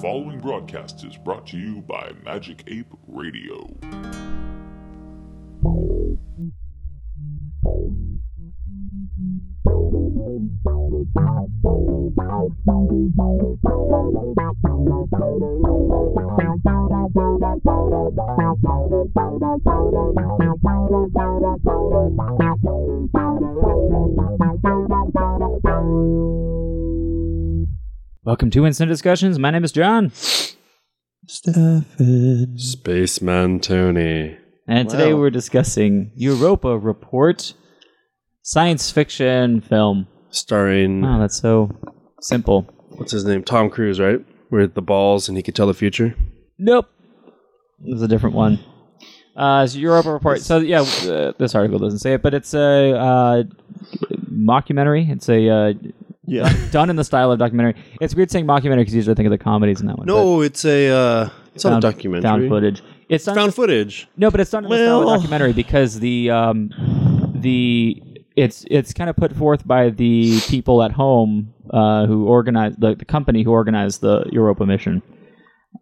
following broadcast is brought to you by Magic Ape Radio. Welcome to Instant Discussions. My name is John, Stefan. Spaceman Tony. and today we're discussing Europa Report, science fiction film. Starring, Wow, that's so simple. what's his name? Tom Cruise, right? With the balls and he could tell the future. Nope, this is a different one. Uh, it's Europa Report. So yeah, uh, this article doesn't say it, but it's a uh, mockumentary. It's a uh, Yeah. done in the style of documentary. It's weird saying mockumentary because usually I think of the comedies in that one. No, it's a, uh, it's not a documentary. Found footage. It's done Found footage. No, but it's done in the style of documentary because the um, the it's it's kind of put forth by the people at home uh, who organized the, the company who organized the Europa mission,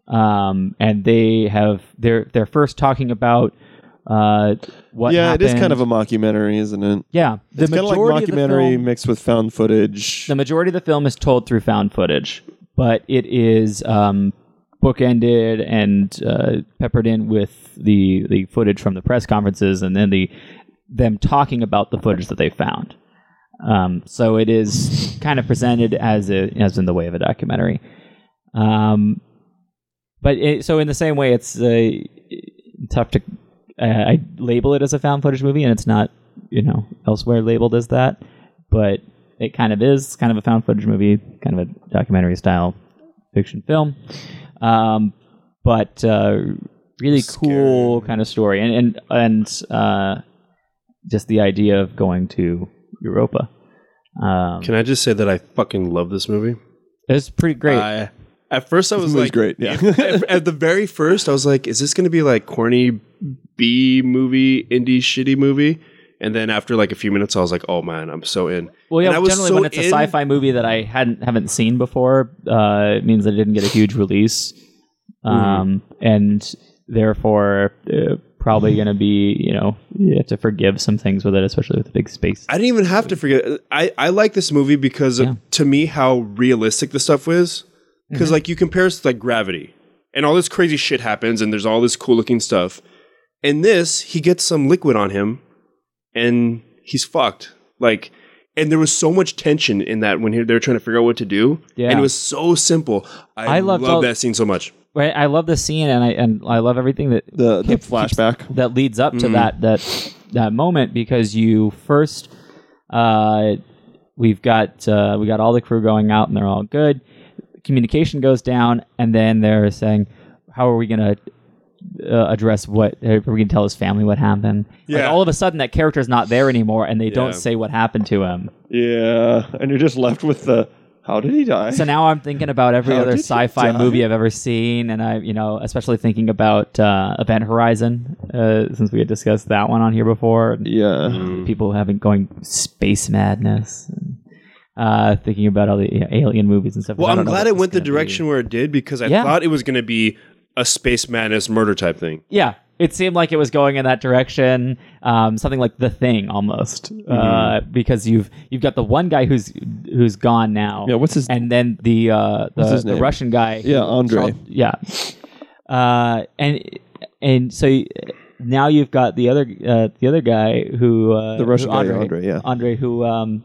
um, and they have they're they're first talking about uh, what yeah, happened. it is kind of a mockumentary, isn't it? yeah. The It's kind of like majority of the mockumentary film- mixed with found footage. the majority of the film is told through found footage, but it is um, bookended and uh, peppered in with the the footage from the press conferences, and then the them talking about the footage that they found. Um, so it is kind of presented as a as in the way of a documentary. Um, but it, so in the same way, it's uh, tough to uh, I label it as a found footage movie, and it's not you know elsewhere labeled as that, but it kind of is kind of a found footage movie, kind of a documentary style fiction film. Um, but uh, really cool kind of story, and and and uh, just the idea of going to Europa. Um, Can I just say that I fucking love this movie? it's pretty great. I, at first, I was like, great, yeah. at, at the very first, I was like, is this going to be like corny B movie, indie shitty movie? And then after like a few minutes, I was like, oh man, I'm so in. Well, yeah, And I was generally so when it's a sci-fi movie that I hadn't haven't seen before, uh, it means that it didn't get a huge release, um, and therefore uh, probably going to be you know you have to forgive some things with it, especially with the big space. I didn't even have to forget. I, I like this movie because Yeah. of, to me how realistic the stuff was. Because like you compare it to like Gravity, and all this crazy shit happens, and there's all this cool looking stuff. and this, he gets some liquid on him, and he's fucked. Like, and there was so much tension in that when he, they were trying to figure out what to do, Yeah. and it was so simple. I, I loved love all- that scene so much. Right, I love the scene, and I and I love everything that the the keeps- flashback. that leads up Mm-hmm. to that that that moment because you first uh, we've got uh, we got all the crew going out and they're all good. Communication goes down, and then they're saying, "How are we gonna?" Uh, address what are we gonna tell his family what happened? Like, Yeah. all of a sudden, that character is not there anymore, and they Yeah. don't say what happened to him. Yeah, and you're just left with the how did he die? So now I'm thinking about every How other sci-fi movie I've ever seen, and I, you know, especially thinking about uh, Event Horizon, uh, since we had discussed that one on here before. yeah, People having going space madness, and, uh, thinking about all the you know, alien movies and stuff. Well, I I'm glad it went the is gonna be. direction where it did because I Yeah. thought it was going to be a space madness murder type thing. Yeah, it seemed like it was going in that direction, um, something like The Thing almost, uh, Mm-hmm. because you've you've got the one guy who's who's gone now. Yeah, what's his- And then the uh, What's the, his the? Russian guy. Yeah, Andre. Charles- yeah, uh, and and so now you've got the other uh, the other guy who uh, The Russian who guy, Andre, yeah. Andre who um,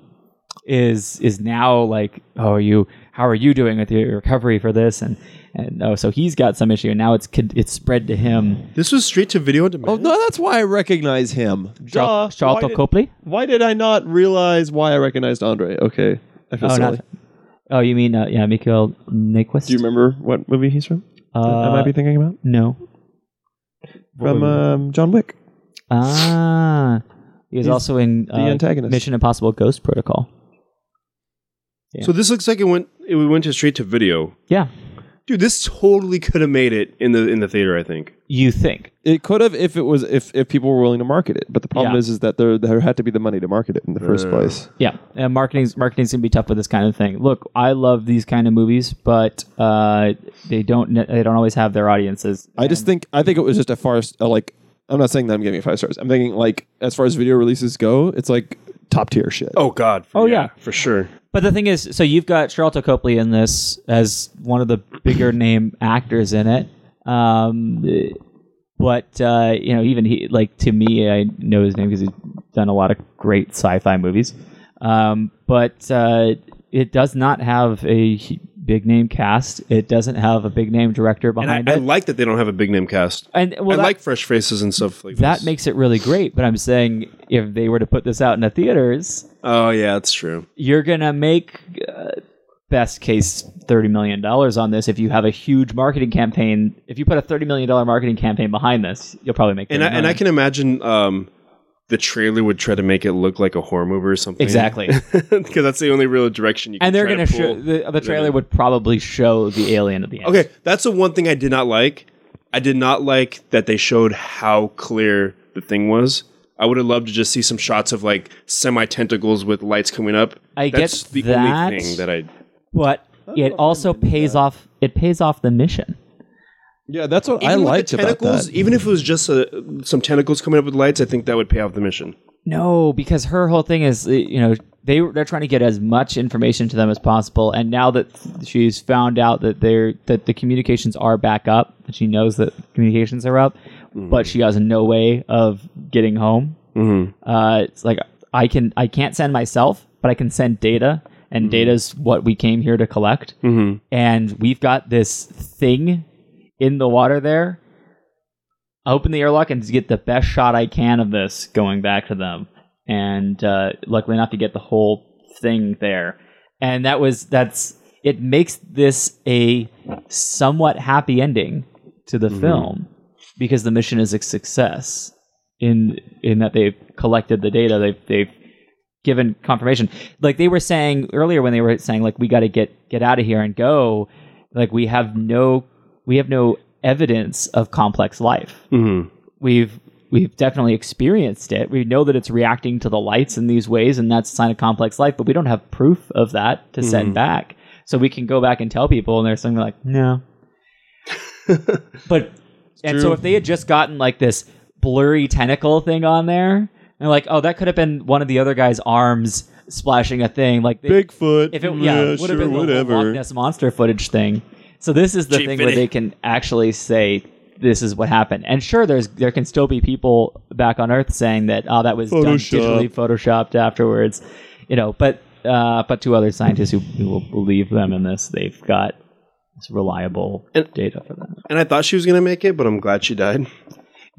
is is now like, oh, are you? How are you doing with your recovery for this? And and oh, so he's got some issue, and now it's it's spread to him. This was straight to video on demand. Oh no, that's why I recognize him. Duh. Charles Why did, why did I not realize why I recognized Andre? Okay, I feel Oh, silly. not. Oh, you mean uh, yeah, Mikhail Nyqvist? Do you remember what movie he's from? Uh, I might be thinking about no. from um, John Wick. Ah, he was He's also in uh, antagonist. Mission Impossible: Ghost Protocol. So this looks like it went it went to straight to video. Yeah, Dude, this totally could have made it in the in the theater. I think. You think? It could have if it was if, if people were willing to market it. But the problem Yeah. is is that there there had to be the money to market it in the first place. Yeah, and marketing's marketing's gonna be tough with this kind of thing. Look, I love these kind of movies, but uh, they don't ne- they don't always have their audiences. I just think I think it was just a far uh, like I'm not saying that I'm giving it five stars. I'm thinking like as far as video releases go, it's like top tier shit. Oh God. Oh, yeah. for sure. But the thing is, so you've got Sharlto Copley in this as one of the bigger name actors in it. Um, but uh, you know, even he, like to me, I know his name because he's done a lot of great sci-fi movies. Um, but uh, it does not have a h- big name cast. It doesn't have a big name director behind I, I it. like that they don't have a big name cast. and well, I that, like fresh faces and stuff like that this. makes it really great. But I'm saying if they were to put this out in the theaters, Oh yeah, that's true. you're gonna make uh, best case thirty million dollars on this if you have a huge marketing campaign. If you put a thirty million dollar marketing campaign behind this, you'll probably make. And I, and I can imagine um, the trailer would try to make it look like a horror movie or something. Exactly. because that's the only real direction you. can and they're gonna show the, the trailer would probably show the alien at the end. Okay, that's the one thing I did not like. I did not like that they showed how clear the thing was. I would have loved to just see some shots of like semi tentacles with lights coming up. I That's get the that. only thing that I. but it also pays off. It pays off the mission. Yeah, that's what I Even with liked the about tentacles, that. even if it was just a, some tentacles coming up with lights, I think that would pay off the mission. No, because her whole thing is, uh, you know, they they're trying to get as much information to them as possible. And now that she's found out that they're that the communications are back up, that she knows that communications are up, but she has no way of getting home. Mm-hmm. Uh, it's like I can I can't send myself, but I can send data, and data's what we came here to collect. Mm-hmm. And we've got this thing in the water there. Open the airlock and get the best shot I can of this going back to them. And uh, luckily enough to get the whole thing there. And that was that's it makes this a somewhat happy ending to the film because the mission is a success in in that they've collected the data they've they've given confirmation like they were saying earlier when they were saying like we got to get get out of here and go like we have no we have no evidence of complex life Mm-hmm. we've we've definitely experienced it we know that it's reacting to the lights in these ways and that's a sign of complex life but we don't have proof of that to send back so we can go back and tell people and they're saying like no but and so if they had just gotten like this blurry tentacle thing on there and like oh that could have been one of the other guy's arms splashing a thing like Bigfoot. if it yeah, would sure, have been the whatever. Loch Ness monster footage thing. So this is the Cheap thing where they can actually say this is what happened. And sure, there's there can still be people back on Earth saying that oh that was done digitally photoshopped afterwards, you know. But uh, but to other scientists who, who will believe them in this, they've got reliable And- data for that. And I thought she was gonna make it, but I'm glad she died.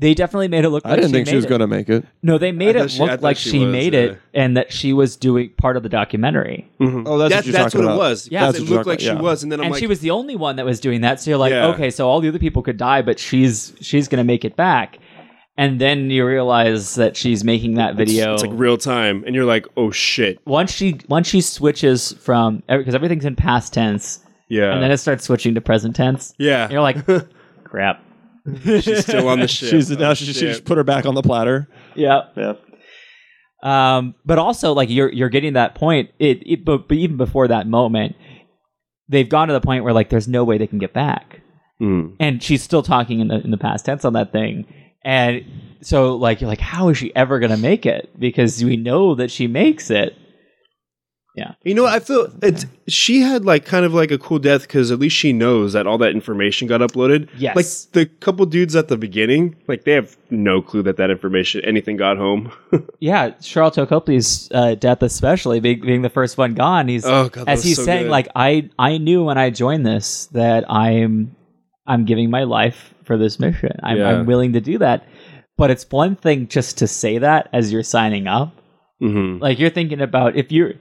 They definitely made it look. I like didn't she think she was going to make it. No, they made I it thought she- I look thought like she she, was, made yeah. it, and that she was doing part of the documentary. Mm-hmm. Oh, that's, That- what you're that's talking what about. it was. Yeah. Yeah, That's it what you're looked like talking she about, yeah. was, and then I'm and like, she was the only one that was doing that. So you're like, Yeah. okay, so all the other people could die, but she's she's gonna make it back. And then you realize that she's making that video. it's like real time, and you're like, oh shit, once she once she switches from because everything's in past tense, yeah, and then it starts switching to present tense. yeah. You're like, crap. she's still on the ship. She's Oh, now she, she just put her back on the platter. Yeah. Yeah. Um, but also like you're you're getting that point. It, it but, but even before that moment, they've gone to the point where like there's no way they can get back. Mm. and she's still talking in the in the past tense on that thing and so like you're like how is she ever gonna make it because we know that she makes it Yeah you know, what? I feel it's she had like kind of like a cool death because at least she knows that all that information got uploaded. Yes. like the couple dudes at the beginning, like they have no clue that that information anything got home. yeah Sharlto Copley's uh, death especially being, being the first one gone he's Oh, God, as he's so saying good. like i i knew when i joined this that i'm i'm giving my life for this mission i'm, Yeah. I'm willing to do that but it's one thing just to say that as you're signing up mm-hmm. Like you're thinking about if you're,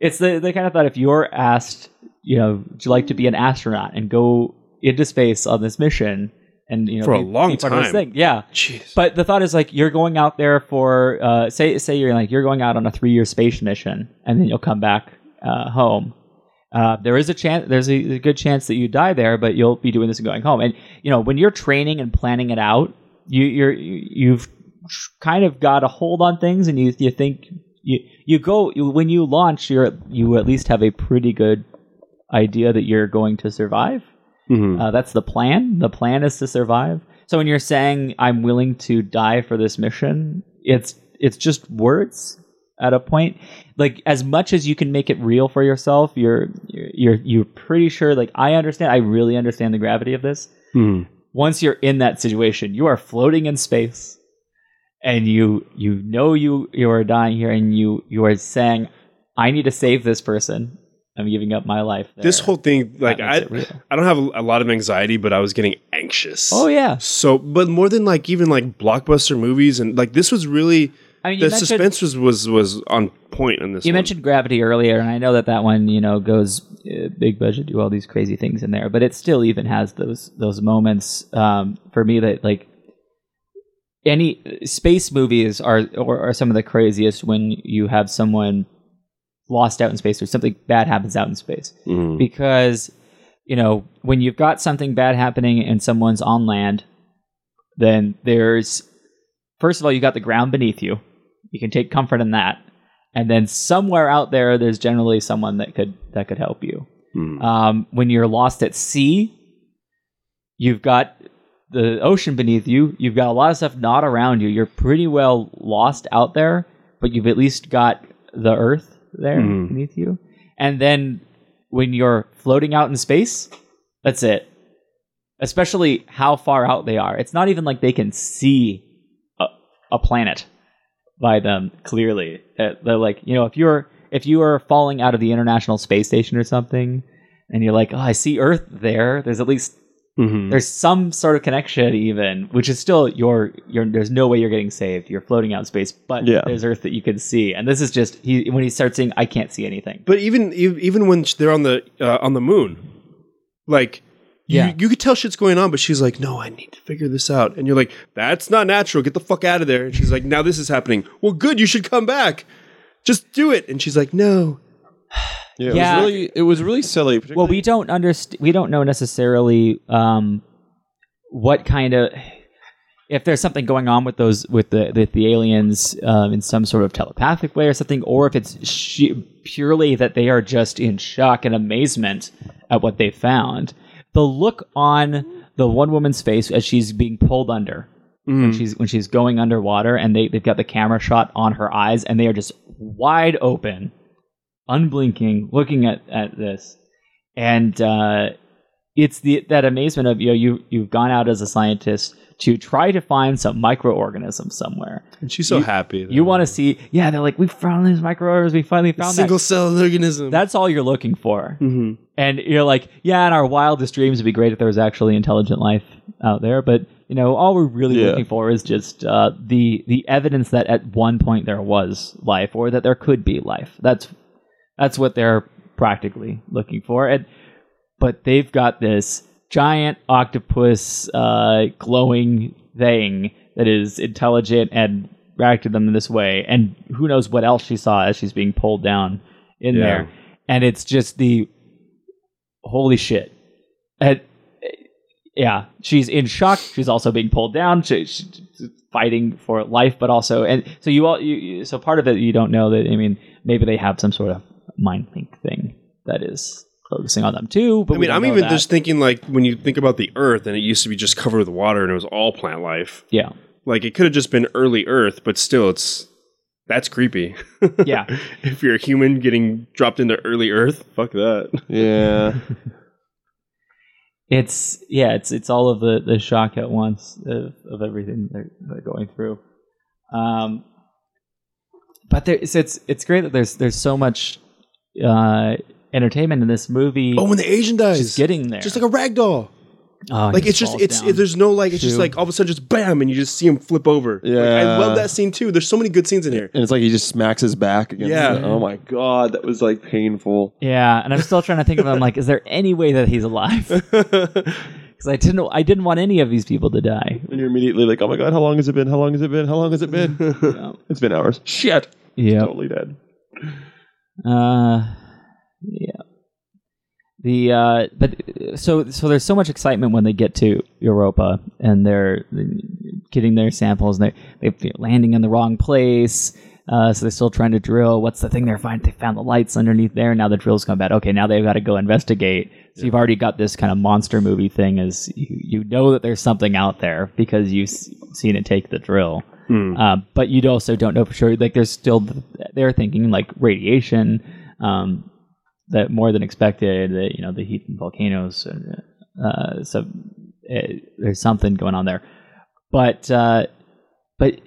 it's the the kind of thought if you're asked, you know, would you like to be an astronaut and go into space on this mission and you know For a be- long be part of this time. thing. Yeah. Jeez. But the thought is like you're going out there for uh, say say you're like you're going out on a three year space mission and then you'll come back uh, home. Uh, there is a chance. There's a, a good chance that you die there, but you'll be doing this and going home. And you know when you're training and planning it out, you you're you- you've kind of got a hold on things, and you you think you you go you, when you launch, you're you at least have a pretty good idea that you're going to survive. Mhm. Uh, that's the plan. The plan is to survive. So when you're saying I'm willing to die for this mission, it's it's just words at a point. Like as much as you can make it real for yourself, you're you're you're, pretty sure. Like I understand. I really understand the gravity of this. Mhm. Once you're in that situation, you are floating in space, and you you know you you are dying here, and you you are saying, "I need to save this person. I'm giving up my life." This whole thing, like I. I don't have a, a lot of anxiety, but I was getting anxious. Oh yeah. So, but more than like even like blockbuster movies, and like this was really I mean, the suspense was was was on point in this. You one. mentioned Gravity earlier, and I know that that one, you know, goes uh, big budget, do all these crazy things in there, but it still even has those those moments um, for me that like any space movies are or are some of the craziest when you have someone lost out in space or something bad happens out in space Mhm. because you know when you've got something bad happening and someone's on land then there's first of all you've got the ground beneath you you can take comfort in that and then somewhere out there there's generally someone that could that could help you Mhm. um, when you're lost at sea you've got the ocean beneath you you've got a lot of stuff not around you. You're pretty well lost out there but you've at least got the earth there Mhm. beneath you. And then when you're floating out in space that's it. Especially how far out they are. It's not even like they can see a, a planet by them clearly. Uh, they're like you know if you're if you are falling out of the international space station or something and you're like oh i see earth there. There's at least Mhm. there's some sort of connection even which is still your your there's no way you're getting saved you're floating out in space but Yeah. there's earth that you can see and this is just he when he starts saying i can't see anything But even even when they're on the uh, on the moon, like Yeah. you, you could tell shit's going on, but she's like, "No, I need to figure this out." And you're like, "That's not natural. Get the fuck out of there." And she's like, "Now this is happening. Well, good. You should come back. Just do it." And she's like, "No." Yeah, Yeah. It was really, it was really silly. well we don't understand we don't know necessarily um what kind of if there's something going on with those with the with the aliens um, in some sort of telepathic way or something or if it's sh- purely that they are just in shock and amazement at what they found the look on the one woman's face as she's being pulled under when she's when she's going underwater and they, they've got the camera shot on her eyes and they are just wide open unblinking looking at, at this and uh, it's the that amazement of you know you you've gone out as a scientist to try to find some microorganism somewhere And she's so happy. you want to see yeah they're like we found these microorganisms we finally found single cell organism. that's all you're looking for Mhm. and you're like, yeah, in our wildest dreams, it'd be great if there was actually intelligent life out there. But you know, all we're really Yeah. looking for is just uh, the the evidence that at one point there was life, or that there could be life. That's that's what they're practically looking for. And but they've got this giant octopus uh, glowing thing that is intelligent and reacted them in this way, and who knows what else she saw as she's being pulled down in Yeah. there. And it's just the holy shit. And, yeah, she's in shock. She's also being pulled down. She, she's fighting for life, but also, and so you all, you, so part of it you don't know that. I mean, maybe they have some sort of mind link thing that is focusing on them too. But I mean, I'm even that. just thinking like when you think about the Earth, and it used to be just covered with water, and it was all plant life. yeah, Like it could have just been early Earth, but still, it's that's creepy. Yeah. if you're a human getting dropped into early Earth, fuck that. Yeah. it's yeah, it's it's all of the the shock at once of, of everything they're, they're going through. Um, but there, it's, it's it's great that there's there's so much uh, entertainment in this movie. Oh, when the Asian dies, just getting there, just like a rag doll. oh, Like it's just it's it, there's no like it's just like all of a sudden just bam and you just see him flip over. Like, I love that scene too. There's so many good scenes in here. and it's like he just smacks his back against Yeah. the- oh my god, that was like painful. yeah, and I'm still trying to think of. I'm like, is there any way that he's alive? Because I didn't I didn't want any of these people to die. And you're immediately like, oh my god, how long has it been? How long has it been? How long has it been? It's been hours. Shit. Yeah. Totally dead. Uh, yeah. the uh, but so so there's so much excitement when they get to Europa and they're getting their samples and they they're landing in the wrong place. Uh, so they're still trying to drill. What's the thing they're finding? They found the lights underneath there. Now the drill's come back. Okay, now they've got to go investigate. So you've already got this kind of monster movie thing. Is you, you know that there's something out there because you've seen it take the drill. Uh, but you also don't know for sure. Like there's still they're thinking like radiation. Um, that more than expected. That you know, the heat and volcanoes. and, Uh, so it, there's something going on there, but uh, but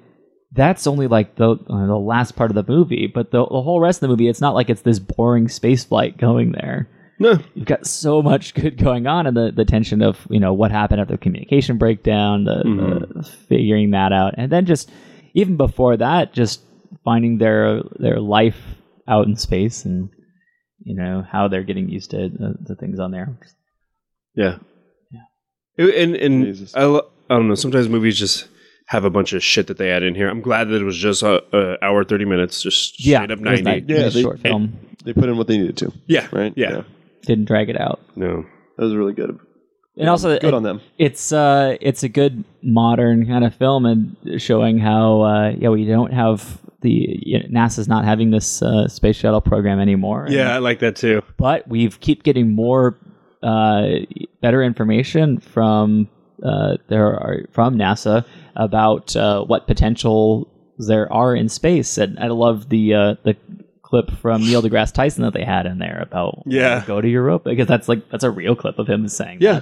that's only like the uh, the last part of the movie. But the, the whole rest of the movie, it's not like it's this boring space flight going there. No. You've got so much good going on, and the, the tension of you know what happened after the communication breakdown, the, the mm-hmm. figuring that out, and then just even before that, just finding their their life out in space and you know how they're getting used to the, the things on there. Yeah. Yeah. And and I, lo- I don't know. Sometimes movies just have a bunch of shit that they add in here. I'm glad that it was just a, a hour thirty minutes, just Yeah, straight up ninety. nice. Yeah, they- short film. They put in what they needed to. Yeah. Right. Yeah. Didn't drag it out, No. That was really good. and also Good it- on them. it's uh it's a good modern kind of film and showing how uh yeah we don't have the you know, NASA's not having this uh, space shuttle program anymore. And- Yeah, I like that too. but we've keep getting more uh, better information from uh, there are from NASA about uh, what potential there are in space, and I love the uh, the clip from Neil deGrasse Tyson that they had in there about Yeah. go to Europa because that's like that's a real clip of him saying Yeah.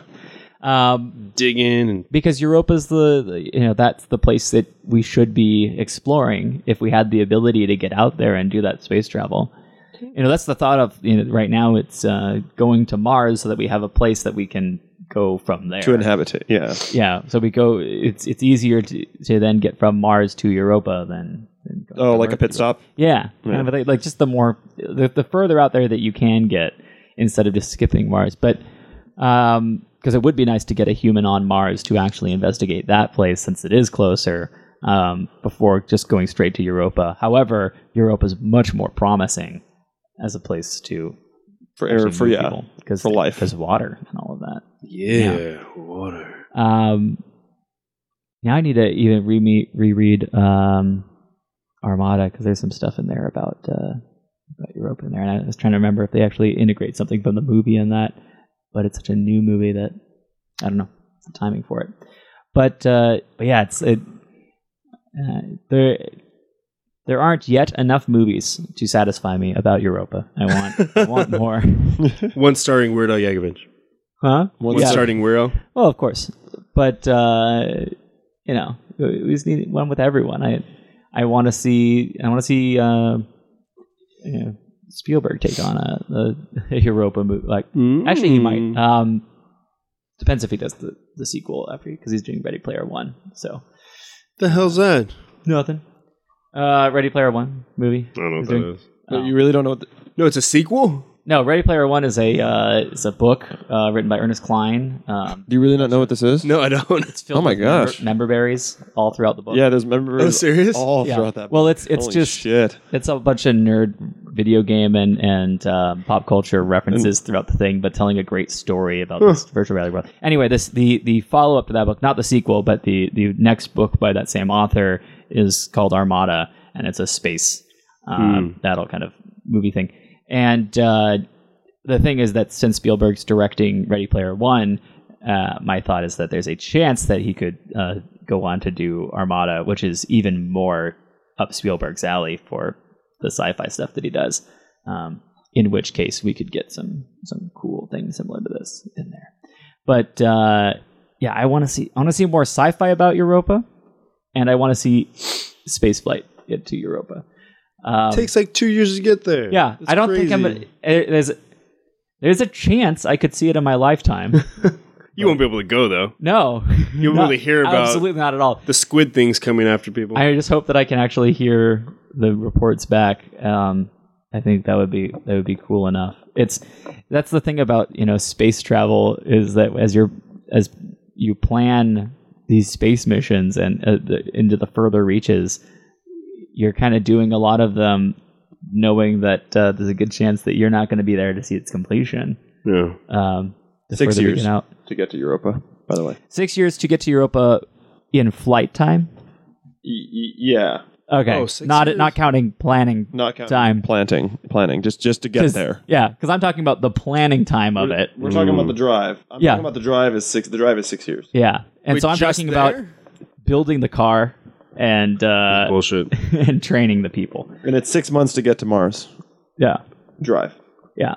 that. Um, Dig in and because Europa's the the- you know that's the place that we should be exploring if we had the ability to get out there and do that space travel. You know that's the thought of you know right now it's uh, going to Mars so that we have a place that we can go from there. To inhabit it. Yeah. yeah, so we go. It's it's easier to to then get from Mars to Europa than. Than Oh, from like a pit stop. yeah, kind of like, like just the more the, the further out there that you can get instead of just skipping Mars. But um, because it would be nice to get a human on Mars to actually investigate that place since it is closer um, before just going straight to Europa. However, Europa is much more promising as a place to For air, for yeah. because for life. because water and all of that. yeah, water. Um, now I need to even re- reread um, Armada because there's some stuff in there about uh, about Europa in there, and I was trying to remember if they actually integrate something from the movie in that, but it's such a new movie that I don't know the timing for it. But uh, but yeah, it's it. Uh, there there aren't yet enough movies to satisfy me about Europa. I want I want more. One starring Weirdo Al Yankovic. huh? One Yeah. starting Weird Al. Well, of course, but uh, you know, we just need one with everyone. I I want to see I want to see uh, you know, Spielberg take on a, a, Europa movie. Like, actually, he might. Um, depends if he does the, the sequel after because he's doing Ready Player One. So The hell's that? nothing. Uh, Ready Player One movie. I don't know He's what that doing- is. But you really don't know what. The, No, it's a sequel. No, Ready Player One is a uh, is a book uh, written by Ernest Cline. Um, do you really not know what this is? No, I don't. it's filled Oh my with member- gosh. member berries all throughout the book. Yeah, there's members. Oh, serious? All Yeah. throughout that. Well, book. it's- it's Holy just- shit. it's a bunch of nerd video game and and um, pop culture references throughout the thing, but telling a great story about this virtual reality world. Anyway, this the the follow up to that book, not the sequel, but the the next book by that same author is called Armada, and it's a space um, battle kind of movie thing. And uh, the thing is that since Spielberg's directing Ready Player One, uh, my thought is that there's a chance that he could uh, go on to do Armada, which is even more up Spielberg's alley for the sci-fi stuff that he does. Um, in which case, we could get some some cool things similar to this in there. But uh, yeah, I want to see I want to see more sci-fi about Europa, and I want to see spaceflight into Europa. Um, takes like two years to get there. yeah, That's I don't think I'm. crazy. Gonna, eh, there's there's a chance I could see it in my lifetime. You won't be able to go though. no, You'll not- really hear about absolutely not at all. the squid things coming after people. I just hope that I can actually hear the reports back. Um, I think that would be that would be cool enough. It's that's the thing about you know space travel is that as you're as you plan these space missions and uh, the, into the further reaches, you're kind of doing a lot of them knowing that uh, there's a good chance that you're not going to be there to see its completion. Yeah. Um, Six years get out. to get to Europa. By the way, Six years to get to Europa in flight time. yeah, Okay, Oh, six not years? not counting planning not counting time. planting, planning, just just to get 'Cause- there. Yeah, because I'm talking about the planning time of it. We're talking about the drive. I'm Yeah. talking about the drive is six. The drive is six years. Yeah, and Wait, so I'm just talking about building the car and uh, bullshit. and training the people. And it's six months to get to Mars. Yeah, Drive. yeah.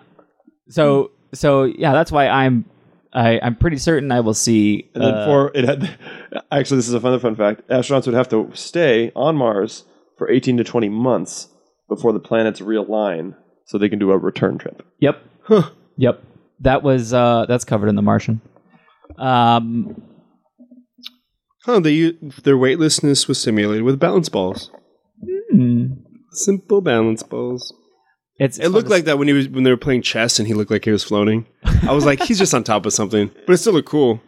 So so yeah, that's why I'm I, I'm pretty certain I will see. And then uh, for it had actually this is a fun fun fact. Astronauts would have to stay on Mars for 18 to 20 months before the planets realign so they can do a return trip. Yep. Yep. That was uh that's covered in The Martian. Um Huh? They their weightlessness was simulated with balance balls. hmm, Simple balance balls. it's It looked like that when he was when they were playing chess and he looked like he was floating. I was like, he's just on top of something, but it still looked cool.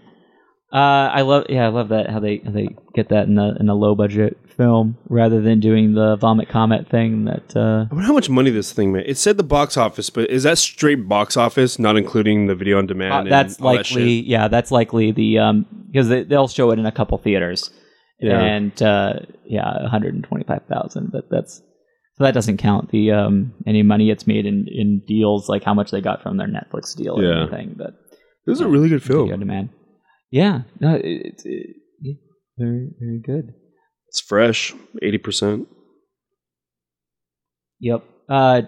uh I love yeah, I love that how they how they get that in a in a low budget film rather than doing the vomit comet thing that uh I wonder how much money this thing made. It said the box office, but is that straight box office, not including the video on demand? uh, and that's that likely shit? yeah, that's likely the um because they, they'll show it in a couple theaters. Yeah. And uh yeah, 125,000 but that's so that doesn't count the um any money it's made in in deals like how much they got from their Netflix deal or Yeah. anything but It was a really good video film. demand. Yeah, no, it, it's it, yeah, very very good. It's fresh, eighty percent. Yep. Uh,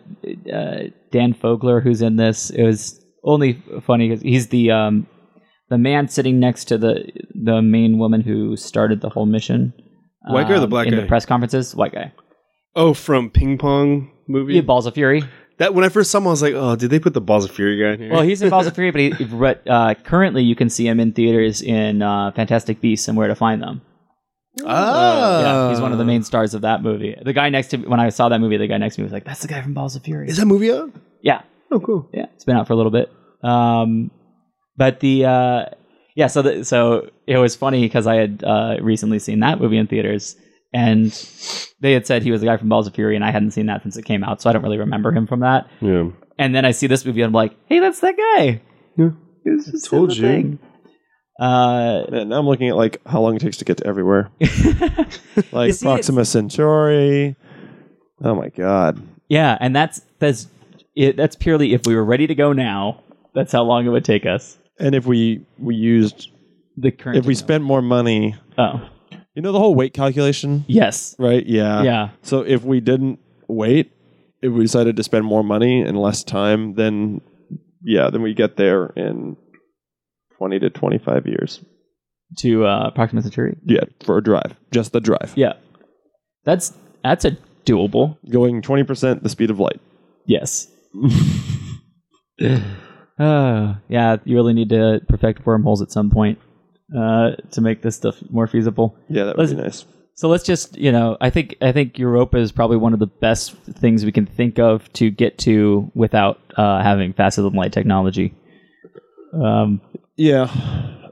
uh, Dan Fogler, who's in this, it was only funny because he's the um the man sitting next to the the main woman who started the whole mission. White guy or the um, black in guy? the press conferences? White guy. Oh, from Ping Pong movie. Yeah, Balls of Fury. That when I first saw him, I was like, oh, did they put the Balls of Fury guy in here? Well, he's in Balls of Fury, but, he, but uh, currently you can see him in theaters in uh, Fantastic Beasts and Where to Find Them. Ah, Yeah, he's one of the main stars of that movie. The guy next to when I saw that movie, the guy next to me was like, "That's the guy from Balls of Fury." Is that movie out? yeah, Oh, cool. yeah, it's been out for a little bit. Um, but the uh, yeah, so the, so it was funny because I had uh, recently seen that movie in theaters, and they had said he was the guy from Balls of Fury, and I hadn't seen that since it came out, so I don't really remember him from that. Yeah. And then I see this movie, and I'm like, "Hey, that's that guy." Yeah. He was just Told you. thing. Uh, now I'm looking at like how long it takes to get to everywhere. Like see, Proxima Centauri. Oh my god. yeah, and that's that's it, that's purely if we were ready to go now. That's how long it would take us. And if we we used The current. if we spent more money, oh you know the whole weight calculation, yes, right? Yeah. yeah. So if we didn't wait, if we decided to spend more money and less time, then yeah, then we get there in 20 to 25 years. To uh, Proxima Centauri. Yeah, for a drive, just the drive. Yeah, that's that's a doable. Going 20% the speed of light. Yes. uh, yeah, you really need to perfect wormholes at some point uh, to make this stuff more feasible. Yeah, that would Listen- be nice. So let's just, you know, I think I think Europa is probably one of the best things we can think of to get to without uh, having faster than light technology. Um, Yeah.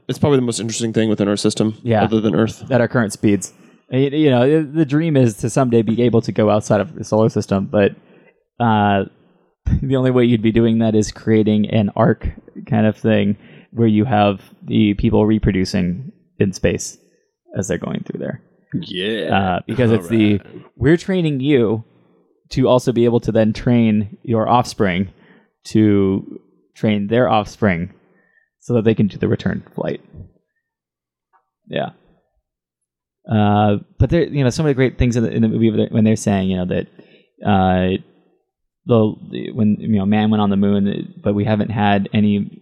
It's probably the most interesting thing within our system Yeah. other than Earth. at our current speeds. You you know, the dream is to someday be able to go outside of the solar system, but uh, the only way you'd be doing that is creating an arc kind of thing where you have the people reproducing in space as they're going through there. Yeah. Uh, because it's the we're training you to also be able to then train your offspring to train their offspring so that they can do the return flight. Yeah. Uh, but there, you know, some of the great things in the, in the movie when they're saying, you know, that uh, the, the when you know man went on the moon, but we haven't had any,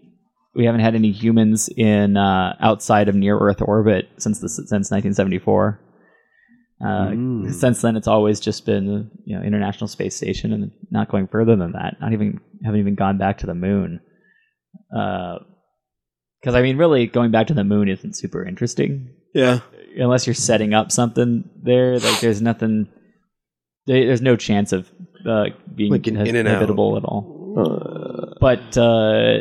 we haven't had any humans in uh, outside of near Earth orbit since the since 1974. Uh, Mm. Since then, it's always just been you know International Space Station, and not going further than that. Not even haven't even gone back to the moon. Because I mean, really, going back to the moon isn't super interesting yeah. unless you're setting up something there. Like, there's nothing. There, there's no chance of uh, being Like an has- in and out. habitable at all. Uh, But uh,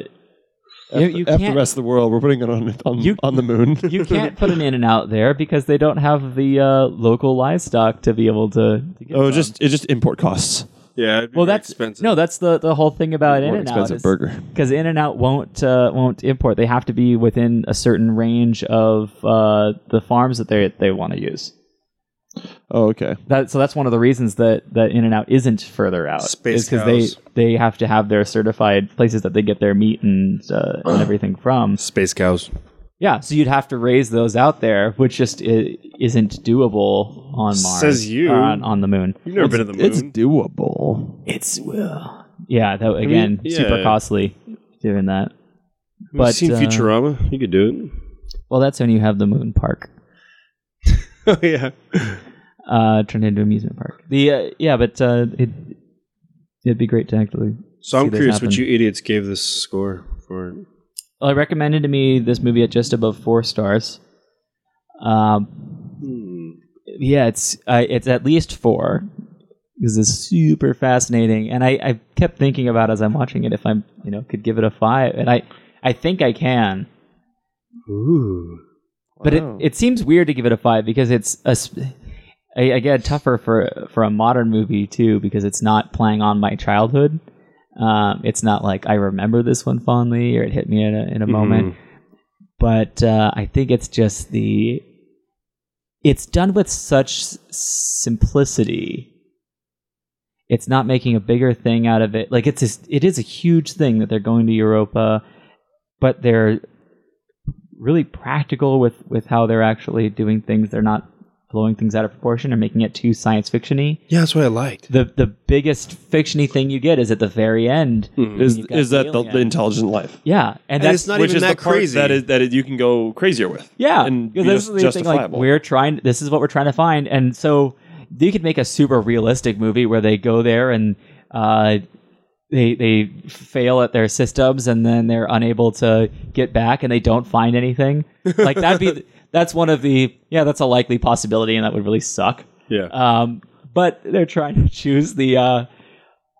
you, F, you F the rest of the world. We're putting it on on, You- on the moon. you can't put an In-N-Out there because they don't have the uh, local livestock to be able to. to get oh, from. just it just import costs. Yeah. it'd be Well, that's expensive. no, that's the the whole thing about In-N-Out expensive burger. because In-N-Out won't uh, won't import. They have to be within a certain range of uh, the farms that they they want to use. Oh, okay. That so that's one of the reasons that that In-N-Out isn't further out. Space because they they have to have their certified places that they get their meat and uh, and everything from. space cows. Yeah, so you'd have to raise those out there, which just i- isn't doable on Mars. Says you. or on, on the moon. You've never been to the moon. It's doable. It's well, yeah. That again, mean, super costly doing that. Have you but, seen uh, Futurama? You could do it. Well, that's when you have the moon park oh yeah. uh, turned into amusement park. The uh, yeah, but uh, it it'd be great to actually. So I'm curious what you idiots gave this score for it. Well, I recommended to me this movie at just above four stars. Um, Hmm. yeah, it's uh, it's at least four because it's super fascinating, and I, I kept thinking about as I'm watching it if I'm you know could give it a five, and I I think I can, Ooh. but Wow. it it seems weird to give it a five because it's a. sp- I, I get tougher for for a modern movie too because it's not playing on my childhood. Um, it's not like I remember this one fondly or it hit me in a in a moment. But uh, I think it's just the it's done with such simplicity. It's not making a bigger thing out of it. Like it's a, it is a huge thing that they're going to Europa, but they're really practical with with how they're actually doing things. They're not blowing things out of proportion and making it too science fictiony. Yeah, that's what I liked. The the biggest fictiony thing you get is at the very end. Is You've got is that the, the intelligent life? Yeah, and, And that's it's not Which even is that the part crazy. that is that is, you can go crazier with. Yeah, and because be this is the thing. Like justifiable. we're trying. This is what we're trying to find, and so you could make a super realistic movie where they go there and uh, they they fail at their systems, and then they're unable to get back, and they don't find anything. Like that'd be that's one of the yeah, that's a likely possibility, and that would really suck. Yeah. Um, but they're trying to choose the. Uh,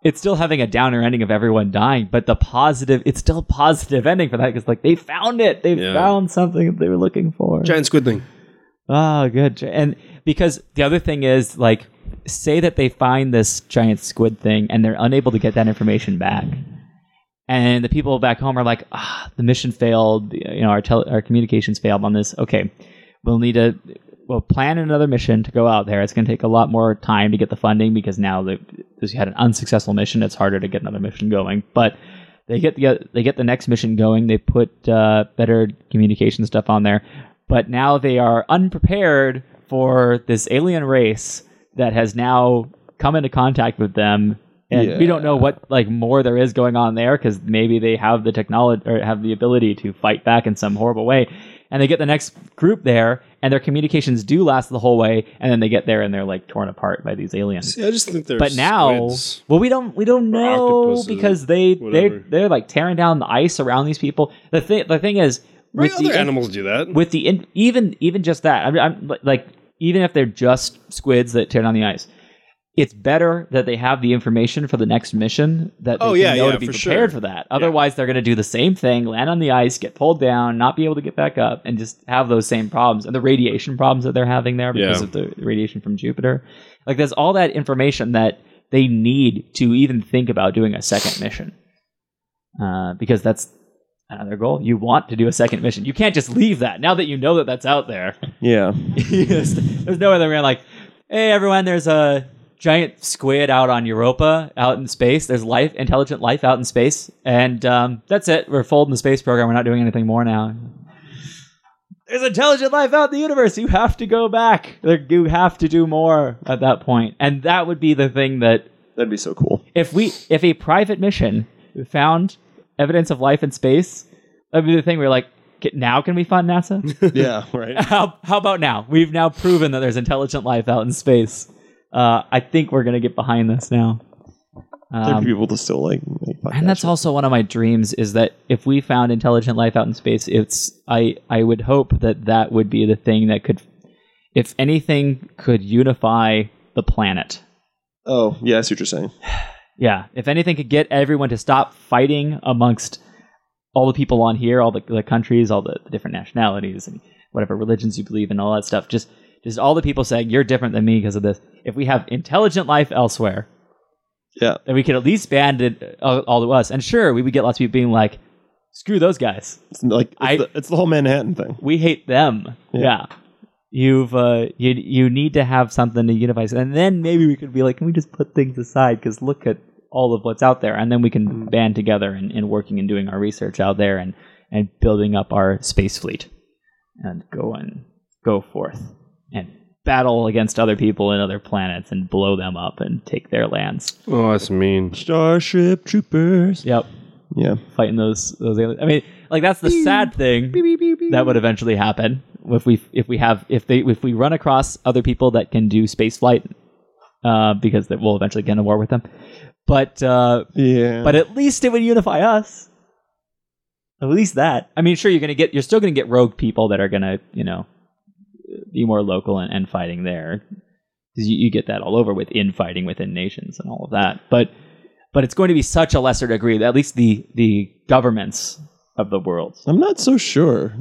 it's still having a downer ending of everyone dying, but the positive, it's still a positive ending for that because like they found it, they Yeah. found something that they were looking for. Giant squid thing. Oh, good. And because the other thing is, like, say that they find this giant squid thing and they're unable to get that information back. And the people back home are like, ah, the mission failed. You know, our, tele- our communications failed on this. Okay, we'll need to, we'll plan another mission to go out there. It's going to take a lot more time to get the funding because now that you had an unsuccessful mission, it's harder to get another mission going. But they get the they get the next mission going. They put uh, better communication stuff on there, but now they are unprepared for this alien race that has now come into contact with them. And we don't know what like more there is going on there because maybe they have the technology or have the ability to fight back in some horrible way. And they get the next group there, and their communications do last the whole way, and then they get there and they're like torn apart by these aliens See, I just think there's but now well we don't we don't know because they they whatever. they're like tearing down the ice around these people the thing the thing is Right, with other the animals do that. with the in, even even just that I'm, I'm like even if they're just squids that tear down the ice it's better that they have the information for the next mission that they Oh, yeah, know yeah, to be for prepared sure. for that. Otherwise, they're going to do the same thing, land on the ice, get pulled down, not be able to get back up, and just have those same problems and the radiation problems that they're having there because Yeah. of the radiation from Jupiter. Like, there's all that information that they need to even think about doing a second mission, uh, because that's another goal. You want to do a second mission. You can't just leave that now that you know that that's out there. Yeah. Yes. There's no other way. Like, hey, everyone, there's a giant squid out on Europa, out in space. There's life, intelligent life out in space, and um, that's it. We're folding the space program. We're not doing anything more now. There's intelligent life out in the universe. You have to go back. You have to do more at that point, and that would be the thing that That'd be so cool. if we if a private mission found evidence of life in space, that'd be the thing. We're like, now can we fund NASA? yeah, right. how, how about now? We've now proven that there's intelligent life out in space. Uh, I think we're gonna get behind this now. Um, people to still like and that's also one of my dreams is that if we found intelligent life out in space, it's I I would hope that that would be the thing that could, if anything, could unify the planet. Oh, yeah, I see what you're saying. Yeah, if anything could get everyone to stop fighting amongst all the people on here, all the, the countries, all the, the different nationalities, and whatever religions you believe in, all that stuff. Just, just all the people saying you're different than me because of this. If we have intelligent life elsewhere, Yeah. then we could at least band it all, all to us. And sure, we would get lots of people being like, "Screw those guys, It's like it's, I- the, it's the whole Manhattan thing. we hate them." Yeah. Yeah. You've uh, you you need to have something to unify, and then maybe we could be like, can we just put things aside? Because look at all of what's out there, and then we can band together and, and working and doing our research out there and and building up our space fleet and go and go forth and battle against other people and other planets and blow them up and take their lands. Oh, that's mean. Starship Troopers. Yep, Yeah. fighting those those aliens. I mean, like that's the sad thing that would eventually happen if we if we have if they if we run across other people that can do space flight, uh, because that we'll eventually get in a war with them. But uh, Yeah. but at least it would unify us. At least that. I mean, sure, you're gonna get you're still gonna get rogue people that are gonna you know be more local and, and fighting there because you, you get that all over with infighting within nations and all of that. But but it's going to be such a lesser degree that at least the the governments of the world I'm not so sure.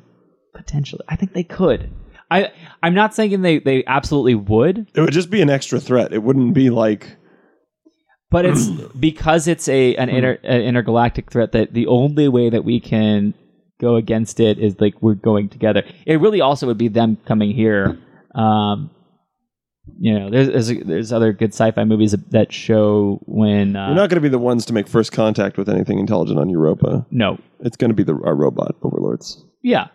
potentially. I think they could. I I'm not saying they they absolutely would, It would just be an extra threat. It wouldn't be like but it's because it's a an, hmm. inter, an intergalactic threat that the only way that we can go against it is like we're going together. It really also would be them coming here. Um, you know, there's there's, there's other good sci-fi movies that show when uh, you're not going to be the ones to make first contact with anything intelligent on Europa. no, It's going to be the our robot overlords. yeah,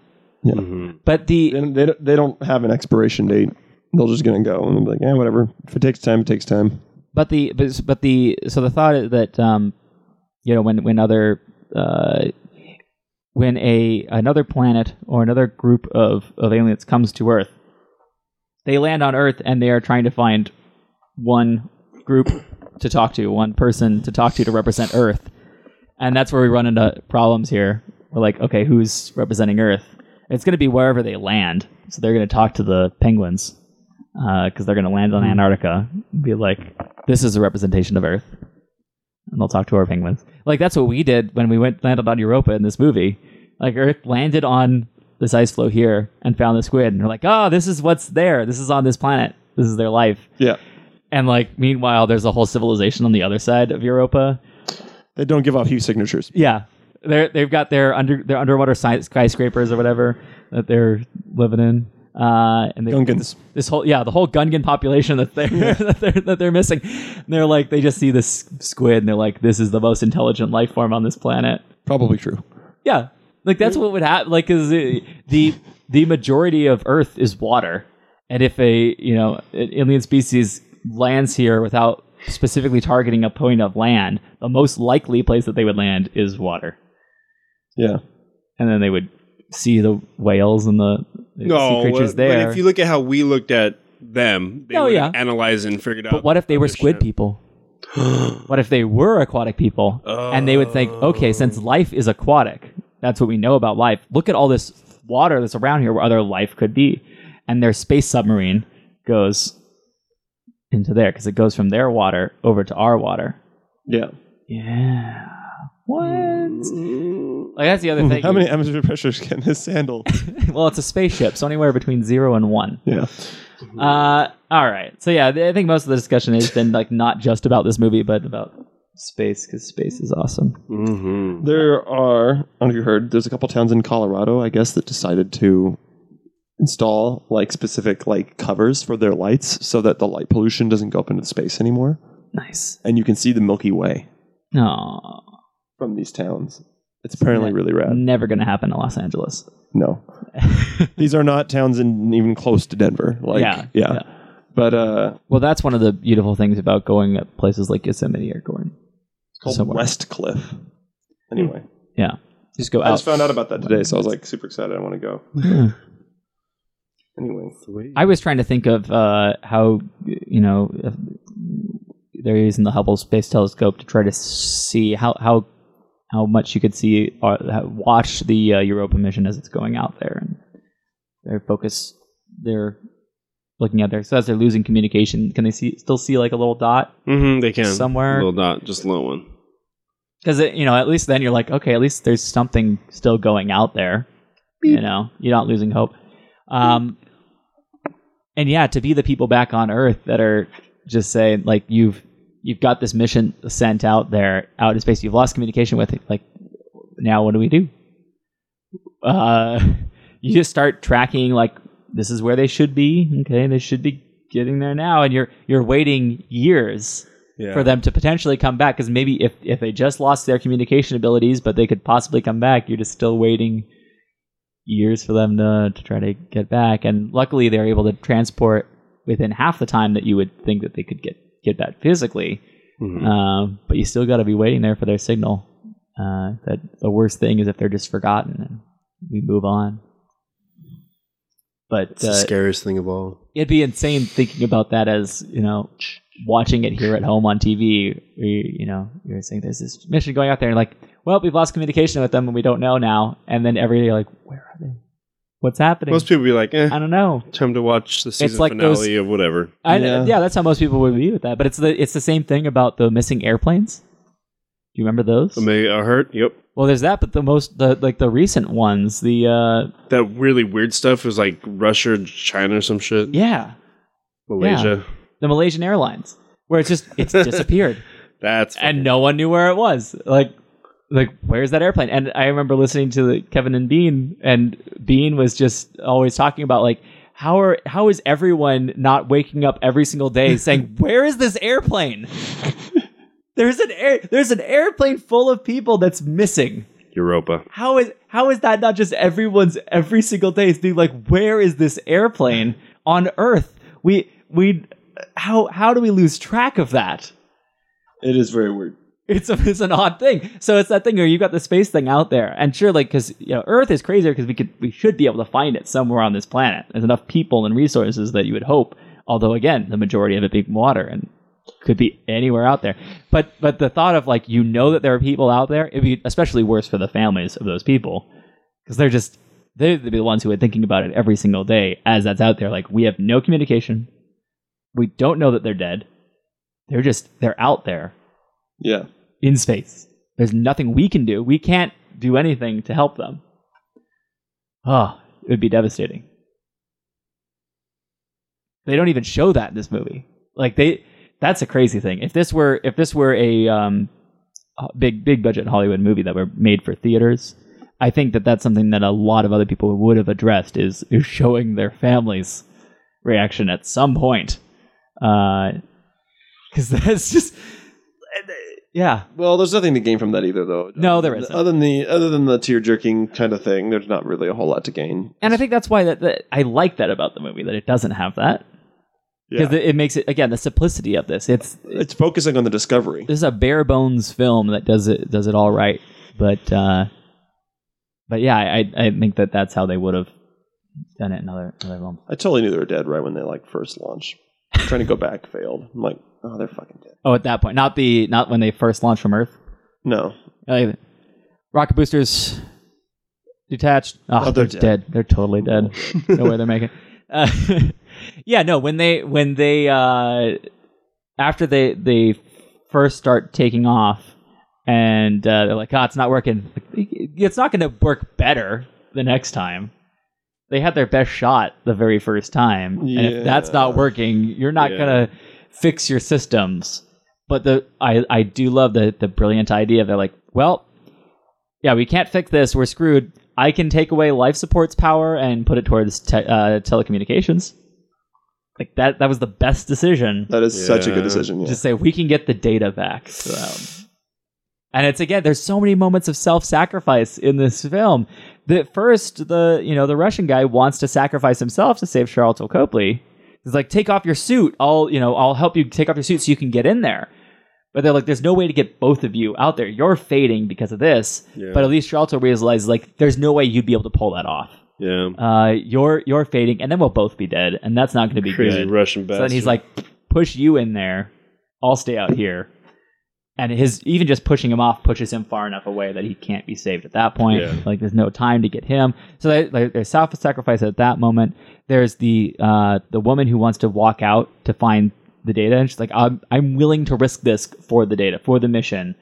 Yeah. Mm-hmm. but the They don't, they don't, they don't have an expiration date. They're just going to go and be like, yeah, whatever. If it takes time, it takes time. but the but, but the so the thought is that um you know when when other uh when a another planet or another group of of aliens comes to earth they land on earth and they are trying to find one group to talk to one person to talk to to represent earth and that's where we run into problems here we're like okay who's representing earth it's going to be wherever they land so they're going to talk to the penguins uh, because they're going to land on hmm. Antarctica and be like, this is a representation of Earth. And they'll talk to our penguins. Like, that's what we did when we went landed on Europa in this movie. Like, Earth landed on this ice floe here and found the squid. And they're like, oh, this is what's there. This is on this planet. This is their life. Yeah. And, like, meanwhile, there's a whole civilization on the other side of Europa. They don't give off hue signatures. Yeah. They're, they've got their under their underwater skyscrapers or whatever that they're living in. Uh, and they, Gungans. this whole yeah the whole Gungan population that they're that they're that they're missing. And they're like they just see this squid and they're like this is the most intelligent life form on this planet. Probably true. Yeah, like that's what would happen. Like because the the majority of Earth is water, and if a you know an alien species lands here without specifically targeting a point of land, the most likely place that they would land is water, Yeah. and then they would see the whales and the, No, sea creatures but there. if you look at how we looked at them, they Oh, would yeah. analyze and figured out. But what if they were squid shit. people? what if they were aquatic people? And they would think, okay, since oh. life is aquatic, that's what we know about life. Look at all this water that's around here where other life could be. And their space submarine goes into there because it goes from their water over to our water. Yeah. Yeah. What? Like that's the other thing. How many atmosphere pressures can this handle? well, it's a spaceship, so anywhere between zero and one. yeah. Uh, all right. So yeah, I think most of the discussion has been like not just about this movie, but about space because space is awesome. Mhm. There are, I don't know if you heard, there's a couple towns in Colorado, I guess, that decided to install like specific like covers for their lights so that the light pollution doesn't go up into space anymore. Nice. And you can see the Milky Way No, from these towns. It's apparently really rad. never gonna happen in Los Angeles. No. These are not towns in even close to Denver. Like Yeah, yeah. yeah. But uh Well, that's one of the beautiful things about going at places like Yosemite or going. It's called Somewhere. Westcliffe. Anyway. Yeah, just go I out. just found out about that today, so I was like super excited. I want to go. Yeah. Anyway. I was trying to think of uh, how you know they're using the Hubble Space Telescope to try to see how how how much you could see or watch the uh, Europa mission as it's going out there, and their focus they're looking at there. So as they're losing communication, can they see still see like a little dot? Mm-hmm, they can Somewhere. little dot, just a little one. Because you know, at least then you're like, okay, at least there's something still going out there. You know, you're not losing hope. Um, and yeah, to be the people back on Earth that are just saying like you've you've got this mission sent out there out in space. You've lost communication with it. Like now, what do we do? Uh, you just start tracking like this is where they should be. Okay, they should be getting there now, and you're you're waiting years Yeah. for them to potentially come back because maybe if if they just lost their communication abilities, but they could possibly come back, you're just still waiting years for them to to try to get back. And luckily, they're able to transport within half the time that you would think that they could get get back physically. Mhm. Um, but you still got to be waiting there for their signal. Uh, that the worst thing is if they're just forgotten and we move on. But It's the uh, scariest thing of all. it'd be insane thinking about that as you know watching it here at home on TV. Where you, you know you're saying there's this mission going out there, and like, well, we've lost communication with them, and we don't know now. And then every day, like, where are they? What's happening? Most people be like, eh, I don't know. time to watch the season like finale those- of whatever. I, Yeah. yeah. that's how most people would be with that. But it's the it's the same thing about the missing airplanes. Do you remember those? I may I heard. Yep. well, there's that, but the most the like the recent ones, the uh That really weird stuff was like Russia, China, or some shit. yeah, Malaysia. The Malaysian Airlines, where it's just it's disappeared. That's and no one knew where it was. Like, like where's that airplane? And I remember listening to the Kevin and Bean, and Bean was just always talking about like how are how is everyone not waking up every single day saying where is this airplane? there's an air there's an airplane full of people that's missing. Europa. How is how is that not just everyone's every single day is being like where is this airplane on Earth? We we how how do we lose track of that? It is very weird. it's a, it's an odd thing. So it's that thing where you've got the space thing out there, and sure, like because you know Earth is crazier because we could we should be able to find it somewhere on this planet. There's enough people and resources that you would hope. Although again, the majority of it being water and could be anywhere out there. But but the thought of like you know that there are people out there, it'd be especially worse for the families of those people because they're just they'd be the ones who are thinking about it every single day as that's out there. Like we have no communication. We don't know that they're dead. They're just they're out there Yeah. in space. There's nothing we can do. We can't do anything to help them. Oh, it would be devastating. They don't even show that in this movie. Like they that's a crazy thing. If this were if this were a um big big budget Hollywood movie that were made for theaters, I think that that's something that a lot of other people would have addressed is is showing their families reaction at some point. Uh cuz that's just yeah, Well, there's nothing to gain from that either, though. No, there isn't. Other than the other than the tear jerking kind of thing, there's not really a whole lot to gain. And I think that's why that, that I like that about the movie that it doesn't have that because Yeah. it, it makes it again the simplicity of this. It's It's focusing on the discovery. this is a bare bones film that does it does it all right. But uh, but yeah, I I think that that's how they would have done it in other other films. I totally knew they were dead right when they like first launched. Trying to go back failed. I'm like, oh, they're fucking dead. Oh, at that point, not the not when they first launched from Earth. No, Uh, rocket boosters detached. Oh, Oh, they're, they're dead. They're totally dead. no way they're making. Uh, yeah, no. When they when they uh, after they they first start taking off, and uh, they're like, "Oh, it's not working." It's not going to work better the next time. They had their best shot the very first time, and if that's not working, you're not Yeah. going to fix your systems. But the I I do love the the brilliant idea. They're like, well, yeah, we can't fix this. We're screwed. I can take away life support's power and put it towards te- uh, telecommunications. Like that. That was the best decision. that is such a good decision. Yeah. Just say we can get the data back. Um, and it's again, there's so many moments of self-sacrifice in this film. That first, the you know the Russian guy wants to sacrifice himself to save Sharlto Copley. He's like, take off your suit. I'll you know I'll help you take off your suit so you can get in there. But they're like, there's no way to get both of you out there. You're fading because of this. Yeah. But at least Charlton realizes like there's no way you'd be able to pull that off. Yeah. Uh, you're you're fading, and then we'll both be dead, and that's not going to be Crazy good. Russian So bastard. then he's like, push you in there. I'll stay out here. And his even just pushing him off pushes him far enough away that he can't be saved at that point. Yeah. Like there's no time to get him. So they, like, there's self-sacrifice at that moment. There's the uh, the woman who wants to walk out to find the data, and she's like, "I'm I'm willing to risk this for the data for the mission.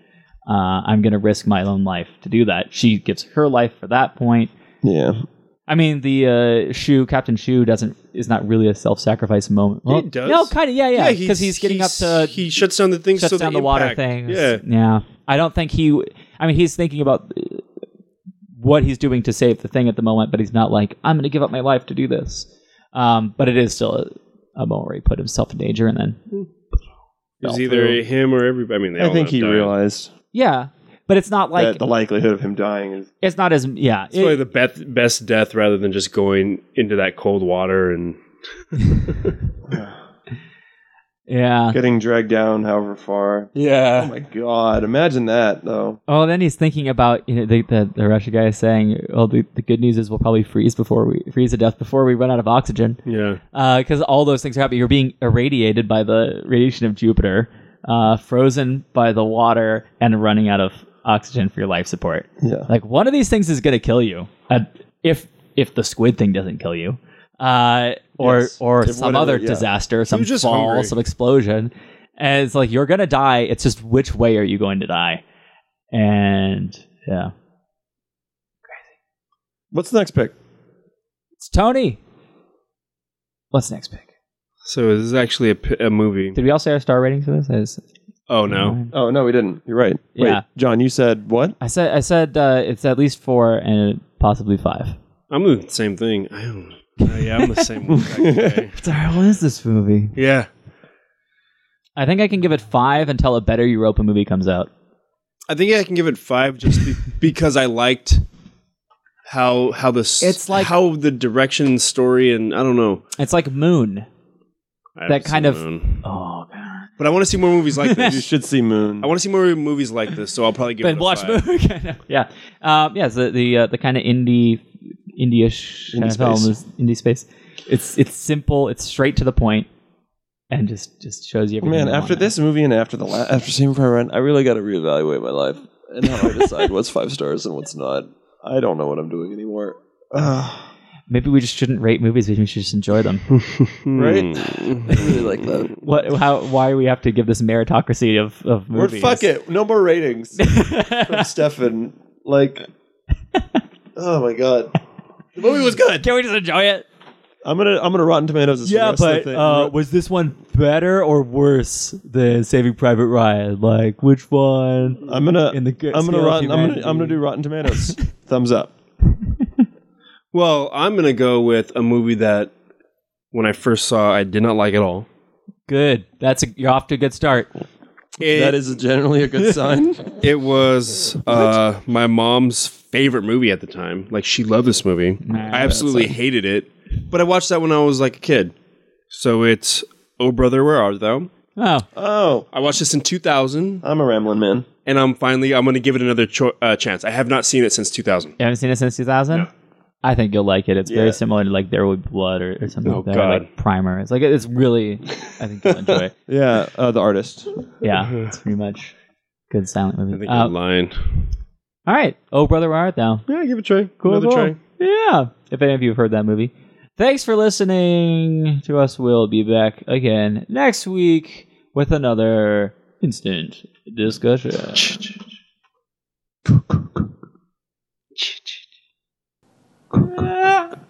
Uh, I'm going to risk my own life to do that." She gives her life for that point. yeah. I mean, the uh, shoe Captain Xu doesn't is not really a self-sacrifice moment. Well, He does. No, kind of. Yeah, yeah. Because he's, getting up to he shuts down the things shuts so down the, the water impact- things. Yeah, yeah. I don't think he. I mean, he's thinking about uh, what he's doing to save the thing at the moment, but he's not like I'm going to give up my life to do this. Um, but it is still a, a moment where he put himself in danger, and then it's fell either through. him or everybody. I mean, they I all think he up dying. realized yeah. But it's not like that the likelihood of him dying is. it's not as yeah. It's probably it- the best best death rather than just going into that cold water and yeah. Getting dragged down however far. Yeah. Oh my god! Imagine that though. Oh, then he's thinking about you know the the, the Russia guy is saying, "Well, the, the good news is we'll probably freeze before we freeze to death before we run out of oxygen." Yeah. because all those things are happening. You're being irradiated by the radiation of Jupiter, uh, frozen by the water, and running out of oxygen for your life support. Yeah. Like one of these things is going to kill you. Uh, if if the squid thing doesn't kill you, uh, or Yes. or If some whatever, other yeah. disaster, some just fall, hungry. some explosion, and it's like you're going to die. It's just which way are you going to die? And yeah, crazy. What's the next pick? it's Tony. What's the next pick? So this is actually a, p- a movie. Did we all say our star ratings for this? Is- Oh no. Oh no, we didn't. You're right. Wait, Yeah. John, you said what? I said I said uh, it's at least four and possibly five. I'm the same thing. I don't. Uh, yeah, I'm the same. one. Okay. Sorry, what is this movie? Yeah. I think I can give it five until a better Europa movie comes out. I think I can give it five just be- because I liked how how the s- It's like- how the direction story and I don't know It's like Moon. I haven't That kind seen of- Moon. Oh god. But I want to see more movies like this. You should see Moon. I want to see more movies like this, so I'll probably give Then it a watch five. Moon. yeah. Um, yeah. So the uh, the kind of indie, indie-ish kind Indie of film space. is indie space. It's it's simple. It's straight to the point, and just just shows you. everything Man, you after want. this movie and after the la- after seeing Private Ryan, I really got to reevaluate my life and how I decide what's five stars and what's not. I don't know what I'm doing anymore. Ugh. Maybe we just shouldn't rate movies. We should just enjoy them. right? Hmm. I really like that. what? How? Why do we have to give this meritocracy of of Or movies? fuck it, no more ratings from Stefan. Like, oh my god, the movie was good. Can we just enjoy it? I'm gonna I'm gonna Rotten Tomatoes. This for the Yeah, rest of the but thing. uh, was this one better or worse than Saving Private Ryan? Like which one? I'm gonna in the good I'm gonna rotten, I'm gonna I'm gonna do Rotten Tomatoes. Thumbs up. Well, I'm gonna go with a movie that when I first saw, I did not like at all. Good. That's a, you're off to a good start. It, that is generally a good sign. It was uh, my mom's favorite movie at the time. Like she loved this movie. I absolutely hated it, but I watched that when I was like a kid. So it's Oh Brother, Where Art Thou? Oh, oh, I watched this in 2000, I'm a rambling man. and I'm finally I'm going to give it another cho- uh, chance. I have not seen it since 2000. you haven't seen it since 2000? I think you'll like it. It's Yeah. very similar to like There Will Be Blood or, or something Oh, like that. or, like God. Primer. It's like it's really. I think you'll enjoy it. Yeah, uh, the artist. Yeah, it's pretty much good silent I movie. think Uh, I'm lying. all right. Oh, brother, where art thou? Yeah, give it a try. Cool, Another cool. try. Yeah. If any of you have heard that movie, thanks for listening to us. We'll be back again next week with another instant discussion. 啊.